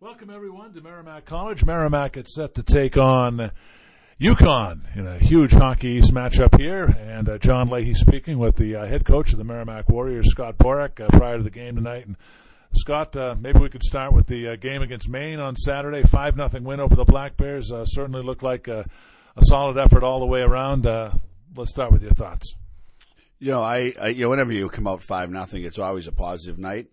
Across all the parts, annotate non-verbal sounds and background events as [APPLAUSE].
Welcome everyone to Merrimack College. Merrimack is set to take on UConn in a huge Hockey East matchup here, and uh, John Leahy speaking with the uh, head coach of the Merrimack Warriors, Scott Borek, uh, prior to the game tonight. And Scott, uh, maybe we could start with the uh, game against Maine on Saturday. Five nothing win over the Black Bears. Uh, certainly looked like a, a, solid effort all the way around. let's start with your thoughts. You know, I, I you know whenever you come out five nothing, it's always a positive night.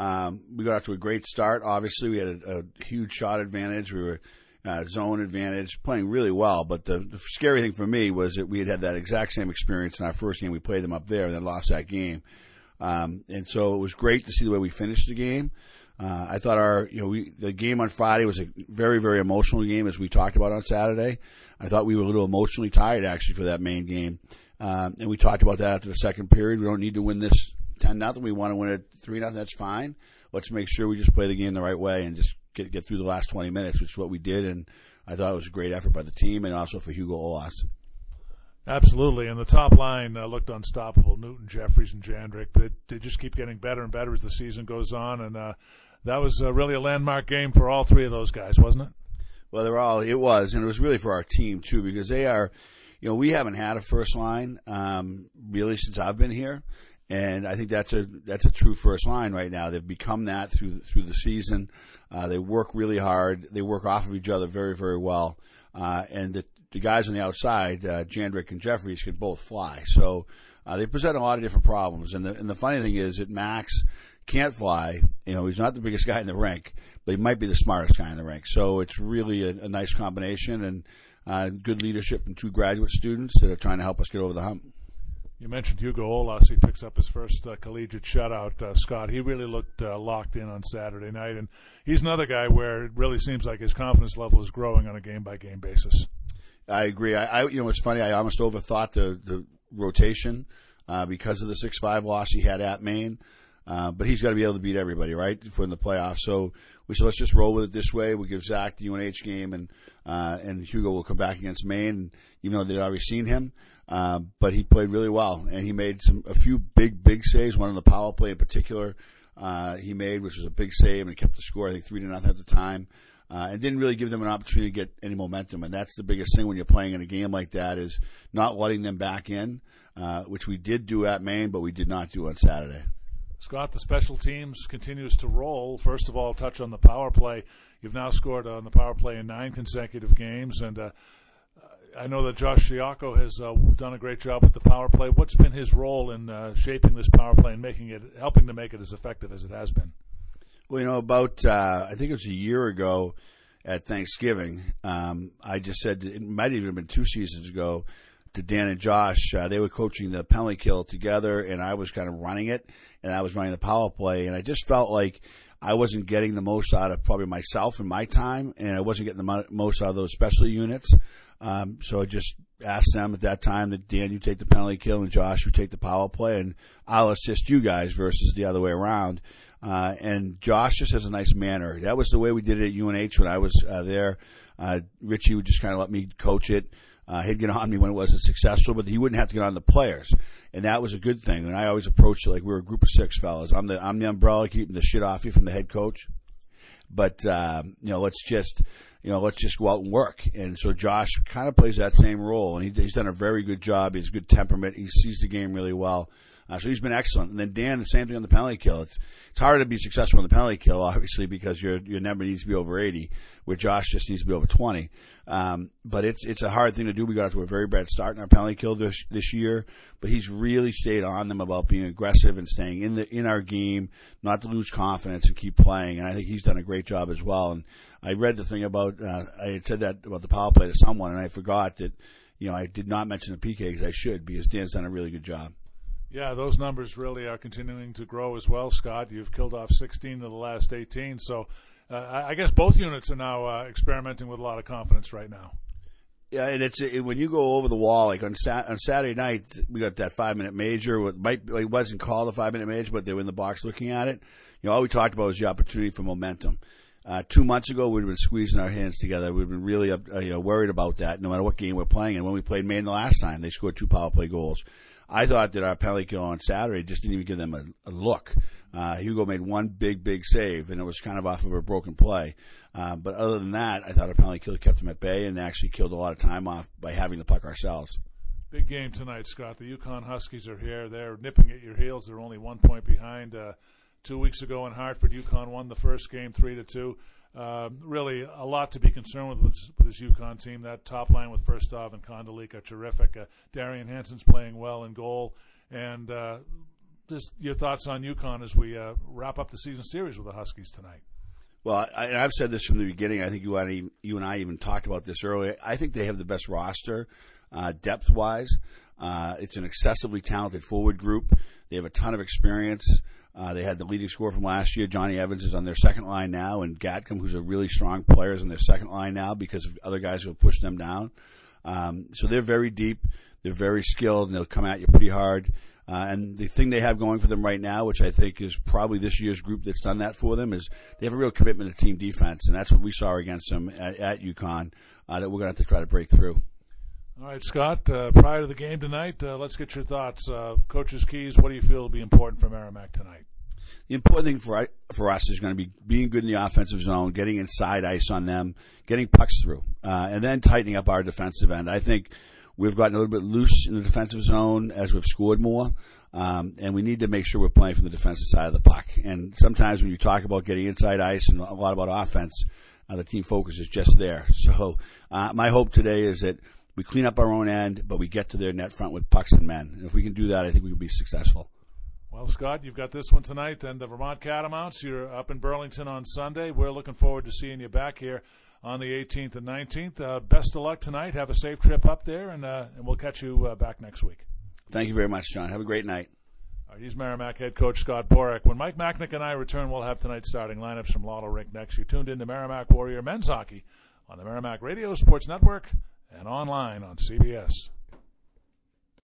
Um, we got off to a great start. Obviously, we had a, a huge shot advantage. We were uh, zone advantage, playing really well. But the, the, scary thing for me was that we had had that exact same experience in our first game. We played them up there and then lost that game. Um, and so it was great to see the way we finished the game. Uh, I thought our, you know, we, the game on Friday was a very, very emotional game as we talked about on Saturday. I thought we were a little emotionally tired actually for that Maine game. Um, and we talked about that after the second period. We don't need to win this 10 nothing. We want to win it 3 nothing. That's fine. Let's make sure we just play the game the right way and just get, get through the last 20 minutes, which is what we did. And I thought it was a great effort by the team and also for Hugo Ollas. Absolutely, and the top line uh, looked unstoppable. Newton, Jefferies, and Jandric. They, they just keep getting better and better as the season goes on, and uh, that was uh, really a landmark game for all three of those guys, wasn't it? Well, they're all. It was, and it was really for our team too, because they are. You know, we haven't had a first line um, really since I've been here, and I think that's a that's a true first line right now. They've become that through through the season. Uh, they work really hard. They work off of each other very very well. Uh, and the, the guys on the outside, uh, Jandric and Jefferies, can both fly. So uh, they present a lot of different problems. And the and the funny thing is that Max can't fly. You know, he's not the biggest [LAUGHS] guy in the rink, but he might be the smartest guy in the rink. So it's really a, a nice combination and uh, good leadership from two graduate students that are trying to help us get over the hump. You mentioned Hugo Ollas. He picks up his first uh, collegiate shutout. Uh, Scott, he really looked uh, locked in on Saturday night, and he's another guy where it really seems like his confidence level is growing on a game by game basis. I agree. I, I, you know, it's funny. I almost overthought the the rotation uh, because of the six five loss he had at Maine. Uh, but he's got to be able to beat everybody, right, for in the playoffs. So we said, let's just roll with it this way. We'll give Zach the UNH game, and uh, and Hugo will come back against Maine, even though they'd already seen him. Uh, but he played really well, and he made some a few big big saves. One on the power play in particular, uh, he made, which was a big save, and he kept the score. I think three to nothing at the time. Uh, and didn't really give them an opportunity to get any momentum. And that's the biggest thing when you're playing in a game like that is not letting them back in, uh, which we did do at Maine, but we did not do on Saturday. Scott, the special teams continues to roll. First of all, touch on the power play. You've now scored on the power play in nine consecutive games, and uh, I know that Josh Ciocco has uh, done a great job with the power play. What's been his role in uh, shaping this power play and making it, helping to make it as effective as it has been? Well, you know, about uh, I think it was a year ago at Thanksgiving, um, I just said it might even have been two seasons ago to Dan and Josh. Uh, they were coaching the penalty kill together, and I was kind of running it, and I was running the power play, and I just felt like I wasn't getting the most out of probably myself and my time, and I wasn't getting the most out of those special units. Um, so I just asked them at that time that Dan, you take the penalty kill, and Josh, you take the power play, and I'll assist you guys versus the other way around. Uh, and Josh just has a nice manner. That was the way we did it at UNH when I was uh, there. Uh, Richie would just kind of let me coach it. Uh, he'd get on me when it wasn't successful, but he wouldn't have to get on the players, and that was a good thing. And I always approached it like we were a group of six fellas. I'm the I'm the umbrella keeping the shit off you from the head coach, but uh, you know let's just you know let's just go out and work. And so Josh kind of plays that same role, and he, he's done a very good job. He's good temperament. He sees the game really well. Uh, so he's been excellent. And then Dan, the same thing on the penalty kill. It's it's harder to be successful on the penalty kill, [LAUGHS] obviously, because your your number needs to be over 80, where Josh just needs to be over 20. Um, but it's it's a hard thing to do. We got off to a very bad start in our penalty kill this this year, but he's really stayed on them about being aggressive and staying in the in our game, not to lose confidence and keep playing. And I think he's done a great job as well. And I read the thing about uh, I had said that about the power play to someone, and I forgot that you know I did not mention the PK because I should because Dan's done a really good job. Yeah, those numbers really are continuing to grow as well, Scott. You've killed off 16 of the last 18, so uh, I guess both units are now uh, experimenting with a lot of confidence right now. Yeah, and it's it, when you go over the wall, like on Sat- on Saturday night, we got that five minute major. With might it wasn't called a five minute major, but they were in the box looking at it. You know, all we talked about was the opportunity for momentum. Uh, two months ago, we'd been squeezing our hands together. We'd been really uh, you know, worried about that, no matter what game we're playing. And when we played Maine the last time, they scored two power play goals. I thought that our kill on Saturday just didn't even give them a, a look. Uh, Hugo made one big, big save, and it was kind of off of a broken play. Uh, but other than that, I thought our penalty kill kept them at bay and actually killed a lot of time off by having the puck ourselves. Big game tonight, Scott. The UConn Huskies are here. They're nipping at your heels. They're only one point behind. Uh, two weeks ago in Hartford, UConn won the first game three to two. Uh, really, a lot to be concerned with with, with this UConn team. That top line with Firstov and Kondalik terrific. Uh, Darion Hanson's playing well in goal. And uh, just your thoughts on UConn as we uh, wrap up the season series with the Huskies tonight. Well, I, and I've said this from the beginning. I think you and, I, you and I even talked about this earlier. I think they have the best roster, uh, depth wise. Uh, it's an excessively talented forward group. They have a ton of experience. Uh, they had the leading scorer from last year. Johnny Evans is on their second line now, and Gatcomb, who's a really strong player, is on their second line now because of other guys who have pushed them down. Um, so they're very deep. They're very skilled, and they'll come at you pretty hard. Uh, and the thing they have going for them right now, which I think is probably this year's group that's done that for them, is they have a real commitment to team defense, and that's what we saw against them at, at UConn uh, that we're going to have to try to break through. All right, Scott. Uh, prior to the game tonight, uh, let's get your thoughts. Uh, Coach's keys. What do you feel will be important for Merrimack tonight? The important thing for for us is going to be being good in the offensive zone, getting inside ice on them, getting pucks through, uh, and then tightening up our defensive end. I think we've gotten a little bit loose in the defensive zone as we've scored more. Um, and we need to make sure we're playing from the defensive side of the puck. And sometimes when you talk about getting inside ice and a lot about offense, uh, the team focus is just there. [LAUGHS] So uh, my hope today is that we clean up our own end, but we get to their net front with pucks and men. And if we can do that, I think we can be successful. Well, Scott, you've got this one tonight, and the Vermont Catamounts. You're up in Burlington on Sunday. We're looking forward to seeing you back here on the 18th and 19th. Uh, best of luck tonight. Have a safe trip up there, and uh, and we'll catch you uh, back next week. Thank you very much, John. Have a great night. All right, he's Merrimack head coach Scott Borek. When Mike Machnik and I return, we'll have tonight's starting lineups from Lawler Rink next. You're tuned in to Merrimack Warrior men's hockey on the Merrimack Radio Sports Network and online on CBS.